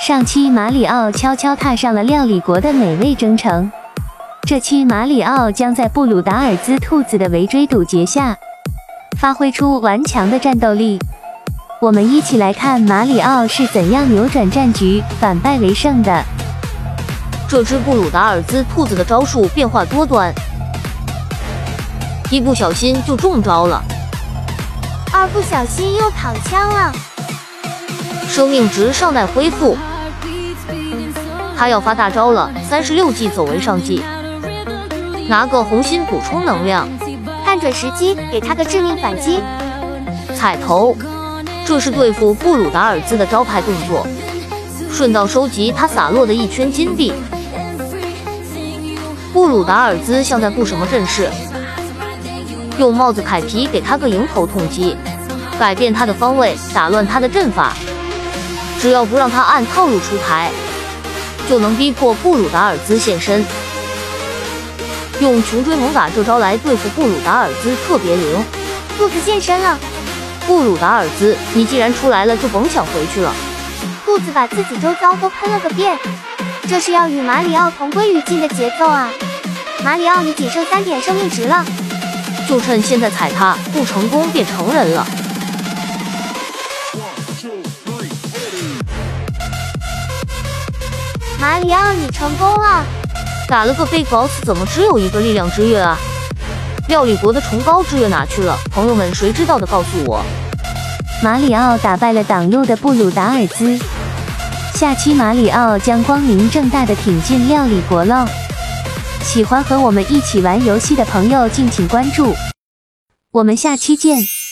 上期马里奥悄悄踏上了料理国的美味征程，这期马里奥将在布鲁达尔兹兔子的围追堵截下，发挥出顽强的战斗力。我们一起来看马里奥是怎样扭转战局、反败为胜的。这只布鲁达尔兹兔子的招数变化多端，一不小心就中招了，二不小心又躺枪了，生命值尚待恢复。他要发大招了，三十六计走为上计，拿个红心补充能量，看准时机给他个致命反击。踩头，这是对付布鲁达尔兹的招牌动作，顺道收集他洒落的一圈金币。布鲁达尔兹像在布什么阵势，用帽子凯皮给他个迎头痛击，改变他的方位，打乱他的阵法。只要不让他按套路出牌，就能逼迫布鲁达尔兹现身。用穷追猛打这招来对付布鲁达尔兹特别灵。兔子现身了，布鲁达尔兹，你既然出来了，就甭想回去了。兔子把自己周遭都喷了个遍。这是要与马里奥同归于尽的节奏啊！马里奥，你仅剩三点生命值了，就趁现在踩他，不成功便成人了。马里奥，你成功了，打了个被搞死怎么只有一个力量之月啊？料理国的崇高之月哪去了？朋友们，谁知道的告诉我。马里奥打败了挡路的布鲁达尔兹。下期马里奥将光明正大的挺进料理国喽！喜欢和我们一起玩游戏的朋友，敬请关注，我们下期见。